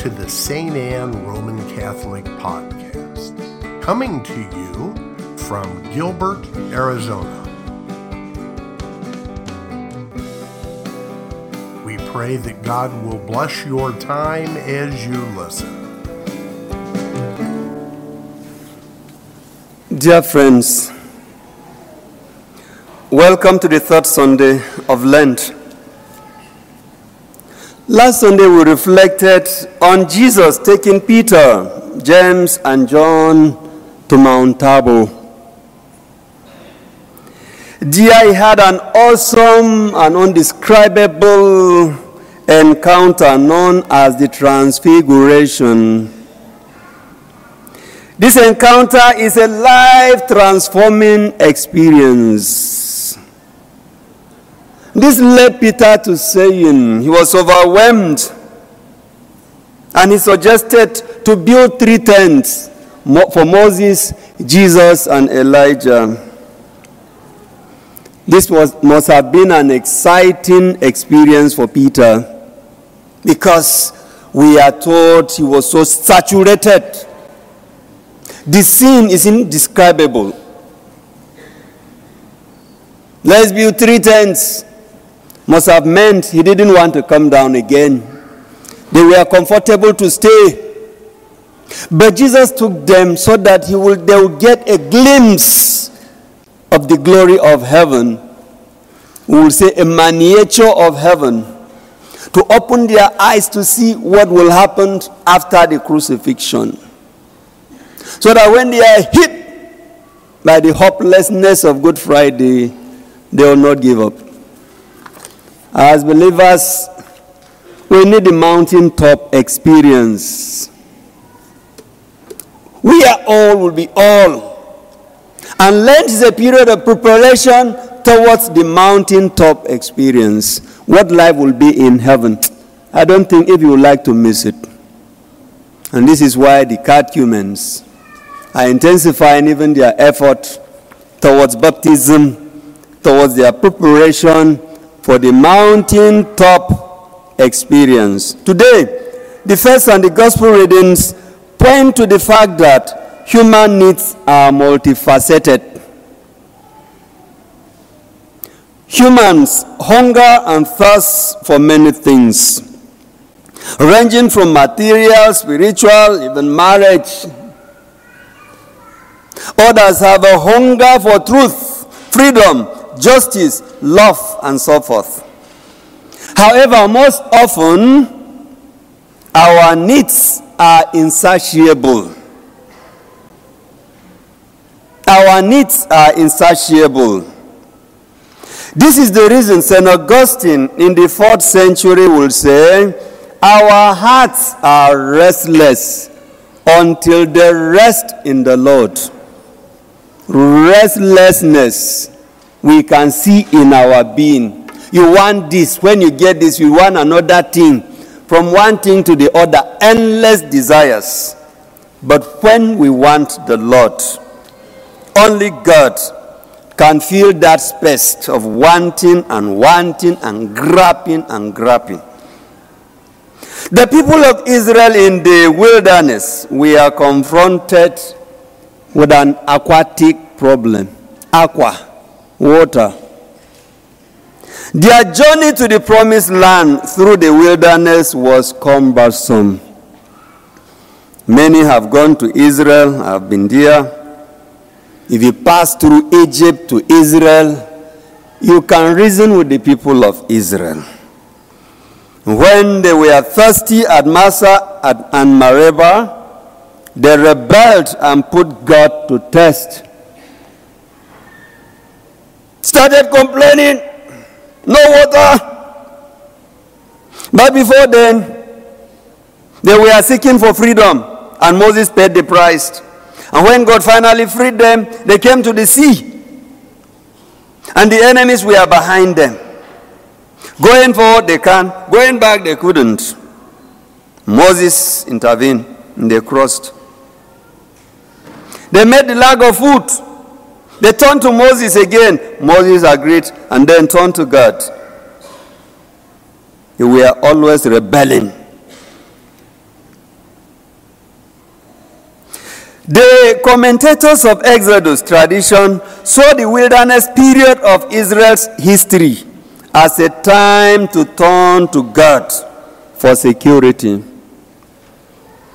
to the St. Anne Roman Catholic Podcast, coming to you from Gilbert, Arizona. We pray that God will bless your time as you listen. Dear friends, welcome to the third Sunday of Lent. Last Sunday we reflected on Jesus taking Peter, James, and John to Mount Tabor. There he had an awesome and undescribable encounter known as the Transfiguration. This encounter is a life transforming experience. This led Peter to saying he was overwhelmed and he suggested to build three tents for Moses, Jesus, and Elijah. This was, must have been an exciting experience for Peter because we are told he was so saturated the scene is indescribable. Let's build three tents. Must have meant he didn't want to come down again. They were comfortable to stay. But Jesus took them so that he will, they will get a glimpse of the glory of heaven. We will say a miniature of heaven. To open their eyes to see what will happen after the crucifixion. So that when they are hit by the hopelessness of Good Friday, they will not give up. As believers, we need the mountaintop experience. We are all, will be all. And Lent is a period of preparation towards the mountaintop experience. What life will be in heaven. I don't think if you would like to miss it. And this is why the catechumens are intensifying even their effort towards baptism, towards their preparation for the mountaintop experience. Today, the first and the gospel readings point to the fact that human needs are multifaceted. Humans hunger and thirst for many things, ranging from material, spiritual, even marriage, Others have a hunger for truth, freedom, justice, love, and so forth. However, most often, our needs are insatiable. Our needs are insatiable. This is the reason St. Augustine in the fourth century will say, Our hearts are restless until they rest in the Lord restlessness we can see in our being. You want this. When you get this, you want another thing. From one thing to the other, endless desires. But when we want the Lord, only God can fill that space of wanting and wanting and grabbing and grabbing. The people of Israel in the wilderness, we are confronted with an aquatic problem. Aqua, water. Their journey to the promised land through the wilderness was cumbersome. Many have gone to Israel, have been there. If you pass through Egypt to Israel, you can reason with the people of Israel. When they were thirsty at Massa and Meribah, they rebelled and put God to test. Started complaining, no water. But before then, they were seeking for freedom, and Moses paid the price. And when God finally freed them, they came to the sea. And the enemies were behind them. Going forward, they can. Going back, they couldn't. Moses intervened and they crossed. They made the lack of food. They turned to Moses again. Moses agreed and then turned to God. They were always rebelling. The commentators of Exodus tradition saw the wilderness period of Israel's history as a time to turn to God for security.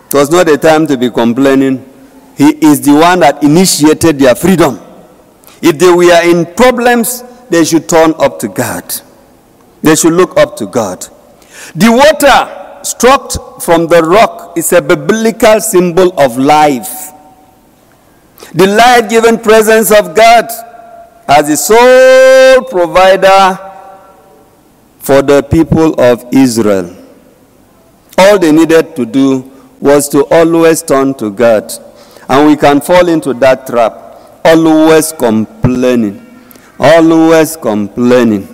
It was not a time to be complaining. He is the one that initiated their freedom. If they were in problems, they should turn up to God. They should look up to God. The water struck from the rock is a biblical symbol of life. The life giving presence of God as the sole provider for the people of Israel. All they needed to do was to always turn to God. And we can fall into that trap. Always complaining. Always complaining.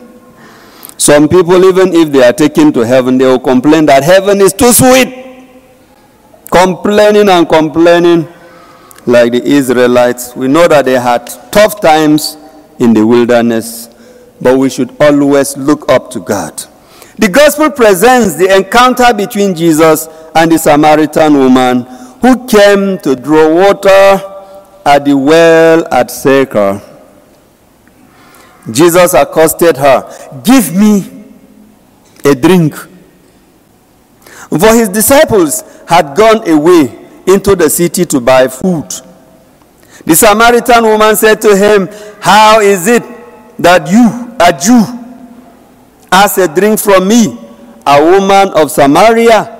Some people, even if they are taken to heaven, they will complain that heaven is too sweet. Complaining and complaining like the Israelites. We know that they had tough times in the wilderness, but we should always look up to God. The gospel presents the encounter between Jesus and the Samaritan woman who came to draw water at the well at Sychar. Jesus accosted her, Give me a drink. For his disciples had gone away into the city to buy food. The Samaritan woman said to him, How is it that you, a Jew, ask a drink from me, a woman of Samaria?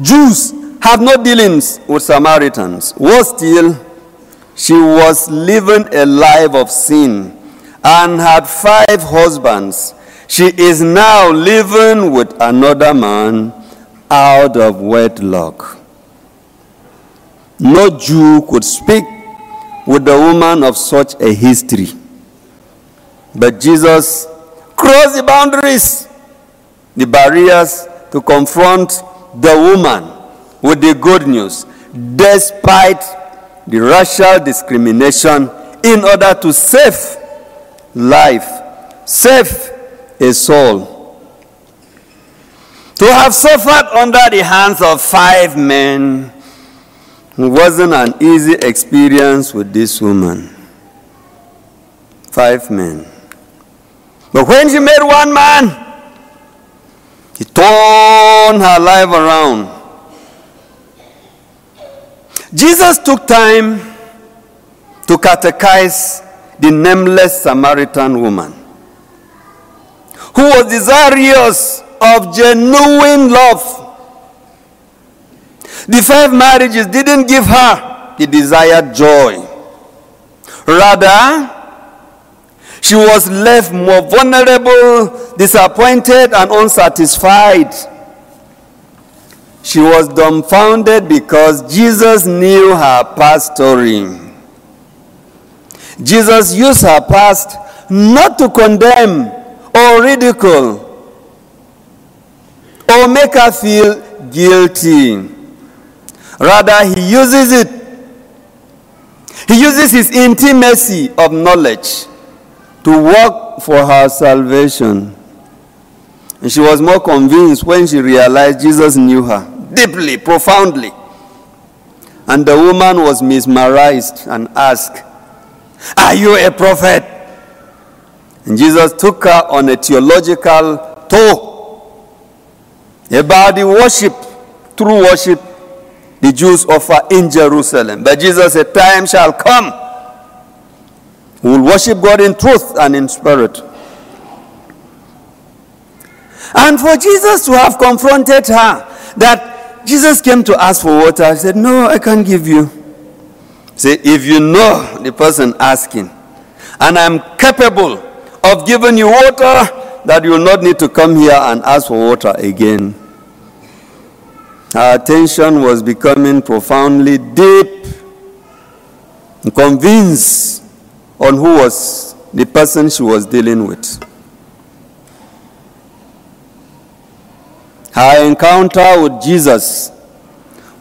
Jews have no dealings with Samaritans. Worse still, she was living a life of sin and had five husbands. She is now living with another man out of wedlock. No Jew could speak with a woman of such a history. But Jesus crossed the boundaries, the barriers to confront the woman with the good news, despite the racial discrimination, in order to save life, save a soul. To have suffered under the hands of five men wasn't an easy experience with this woman. Five men. But when she met one man, he turned her life around. Jesus took time to catechize the nameless Samaritan woman who was desirous of genuine love. The five marriages didn't give her the desired joy. Rather, she was left more vulnerable, disappointed, and unsatisfied. She was dumbfounded because Jesus knew her past story. Jesus used her past not to condemn or ridicule or make her feel guilty. Rather, he uses it. He uses his intimacy of knowledge to work for her salvation. And she was more convinced when she realized Jesus knew her deeply, profoundly. And the woman was mesmerized and asked, Are you a prophet? And Jesus took her on a theological tour about the worship, true worship the Jews offer in Jerusalem. But Jesus said, Time shall come. We will worship God in truth and in spirit. And for Jesus to have confronted her, that Jesus came to ask for water, I said, No, I can't give you. Say, if you know the person asking, and I'm capable of giving you water, that you will not need to come here and ask for water again. Her attention was becoming profoundly deep, convinced on who was the person she was dealing with. Her encounter with Jesus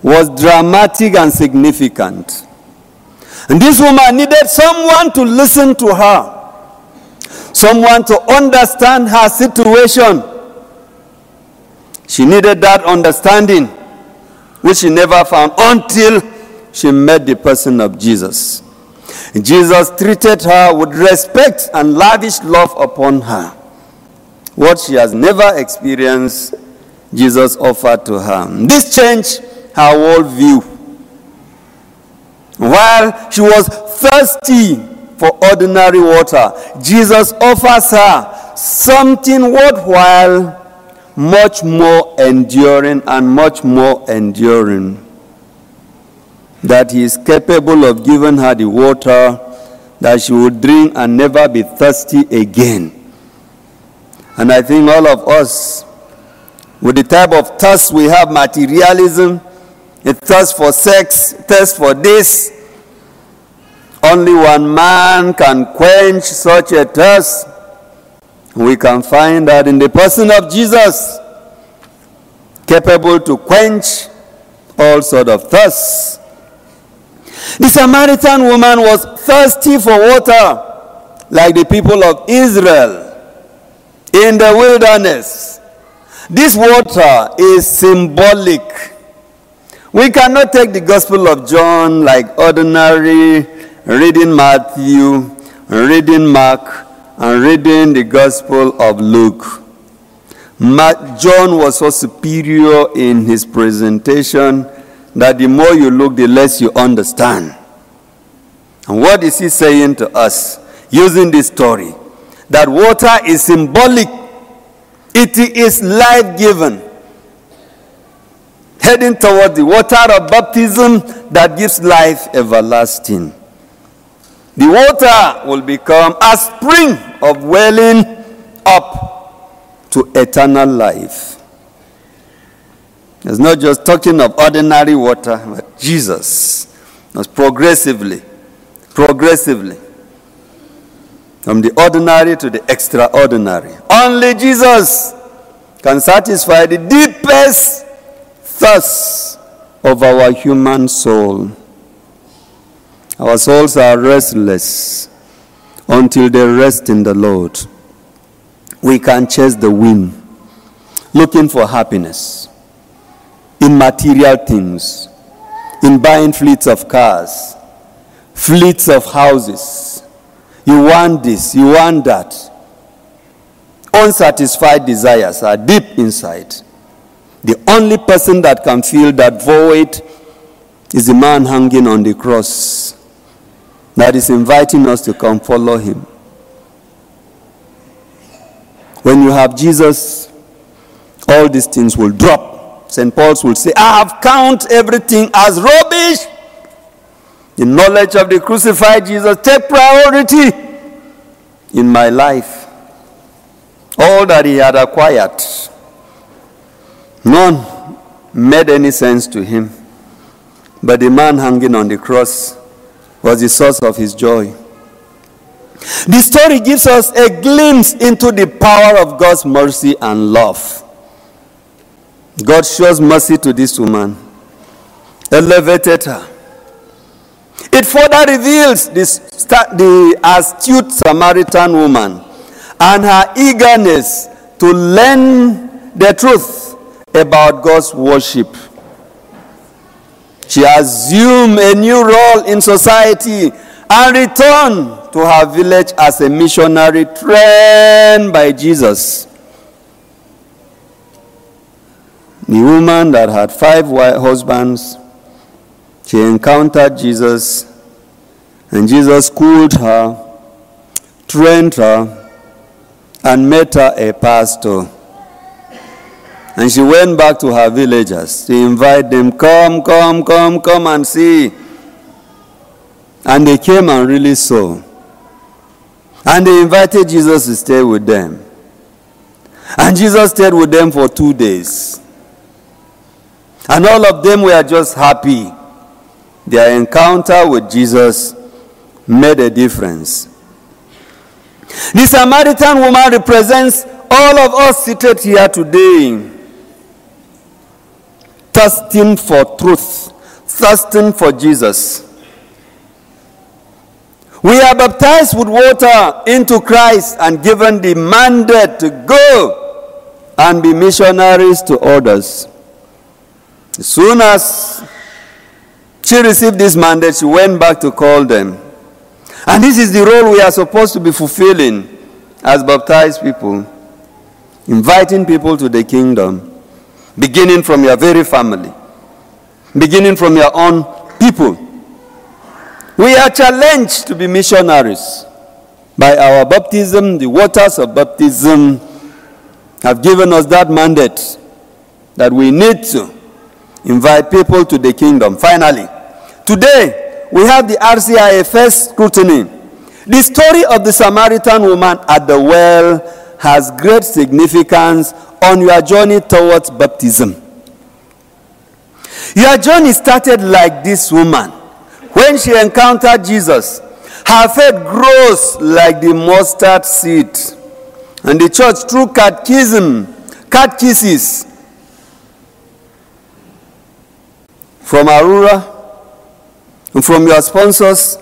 was dramatic and significant. And this woman needed someone to listen to her, someone to understand her situation. She needed that understanding, which she never found until she met the person of Jesus. Jesus treated her with respect and lavish love upon her. What she has never experienced, Jesus offered to her. This changed her worldview. While she was thirsty for ordinary water, Jesus offers her something worthwhile, much more enduring and much more enduring that he is capable of giving her the water that she would drink and never be thirsty again. And I think all of us, with the type of thirst we have, materialism, a thirst for sex, thirst for this, only one man can quench such a thirst. We can find that in the person of Jesus, capable to quench all sort of thirsts. The Samaritan woman was thirsty for water, like the people of Israel in the wilderness. This water is symbolic. We cannot take the Gospel of John like ordinary reading Matthew, reading Mark, and reading the Gospel of Luke. John was so superior in his presentation that the more you look, the less you understand. And what is he saying to us using this story? That water is symbolic, it is life given. Heading toward the water of baptism that gives life everlasting. The water will become a spring of welling up to eternal life. It's not just talking of ordinary water, but Jesus was progressively, progressively, from the ordinary to the extraordinary. Only Jesus can satisfy the deepest thirst of our human soul. Our souls are restless until they rest in the Lord. We can chase the wind looking for happiness in material things, in buying fleets of cars, fleets of houses. You want this, you want that. Unsatisfied desires are deep inside. The only person that can fill that void is the man hanging on the cross that is inviting us to come follow him. When you have Jesus, all these things will drop St. Paul's will say, I have count everything as rubbish. The knowledge of the crucified Jesus take priority in my life. All that he had acquired, none made any sense to him. But the man hanging on the cross was the source of his joy. The story gives us a glimpse into the power of God's mercy and love. God shows mercy to this woman, elevated her. It further reveals this, the astute Samaritan woman and her eagerness to learn the truth about God's worship. She assumed a new role in society and returned to her village as a missionary trained by Jesus. The woman that had five husbands, she encountered Jesus, and Jesus schooled her, trained her, and made her a pastor. And she went back to her villagers to invite them, come, come, come, come and see. And they came and really saw. And they invited Jesus to stay with them. And Jesus stayed with them for two days. And all of them were just happy. Their encounter with Jesus made a difference. The Samaritan woman represents all of us seated here today, thirsting for truth, thirsting for Jesus. We are baptized with water into Christ and given the mandate to go and be missionaries to others. As soon as She received this mandate. She went back to call them. And this is the role we are supposed to be fulfilling as baptized people, inviting people to the kingdom, beginning from your very family, beginning from your own people. We are challenged to be missionaries by our baptism, the waters of baptism have given us that mandate that we need to invite people to the kingdom. Finally, today we have the RCIA first scrutiny. The story of the Samaritan woman at the well has great significance on your journey towards baptism. Your journey started like this woman. When she encountered Jesus, her faith grows like the mustard seed. And the church, through catechism, catechesis, from and from your sponsors,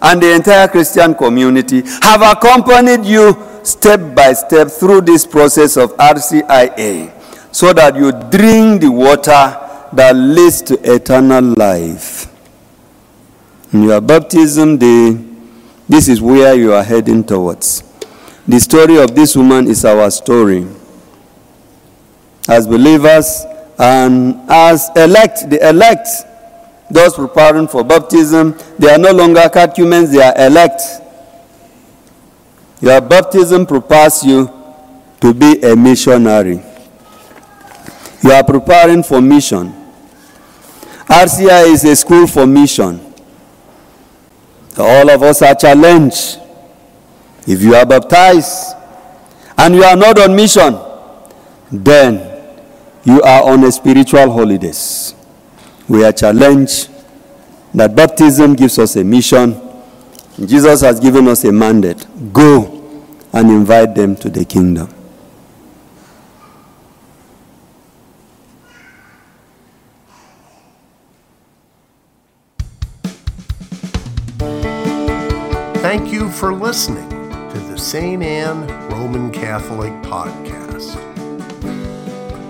and the entire Christian community have accompanied you step by step through this process of RCIA so that you drink the water that leads to eternal life. In your baptism day, this is where you are heading towards. The story of this woman is our story. As believers and as elect, the elect, those preparing for baptism, they are no longer catechumens, they are elect. Your baptism prepares you to be a missionary. You are preparing for mission. RCI is a school for mission. All of us are challenged. If you are baptized and you are not on mission, then you are on a spiritual holidays. We are challenged that baptism gives us a mission. Jesus has given us a mandate. Go and invite them to the kingdom. Thank you for listening to the St. Anne Roman Catholic Podcast.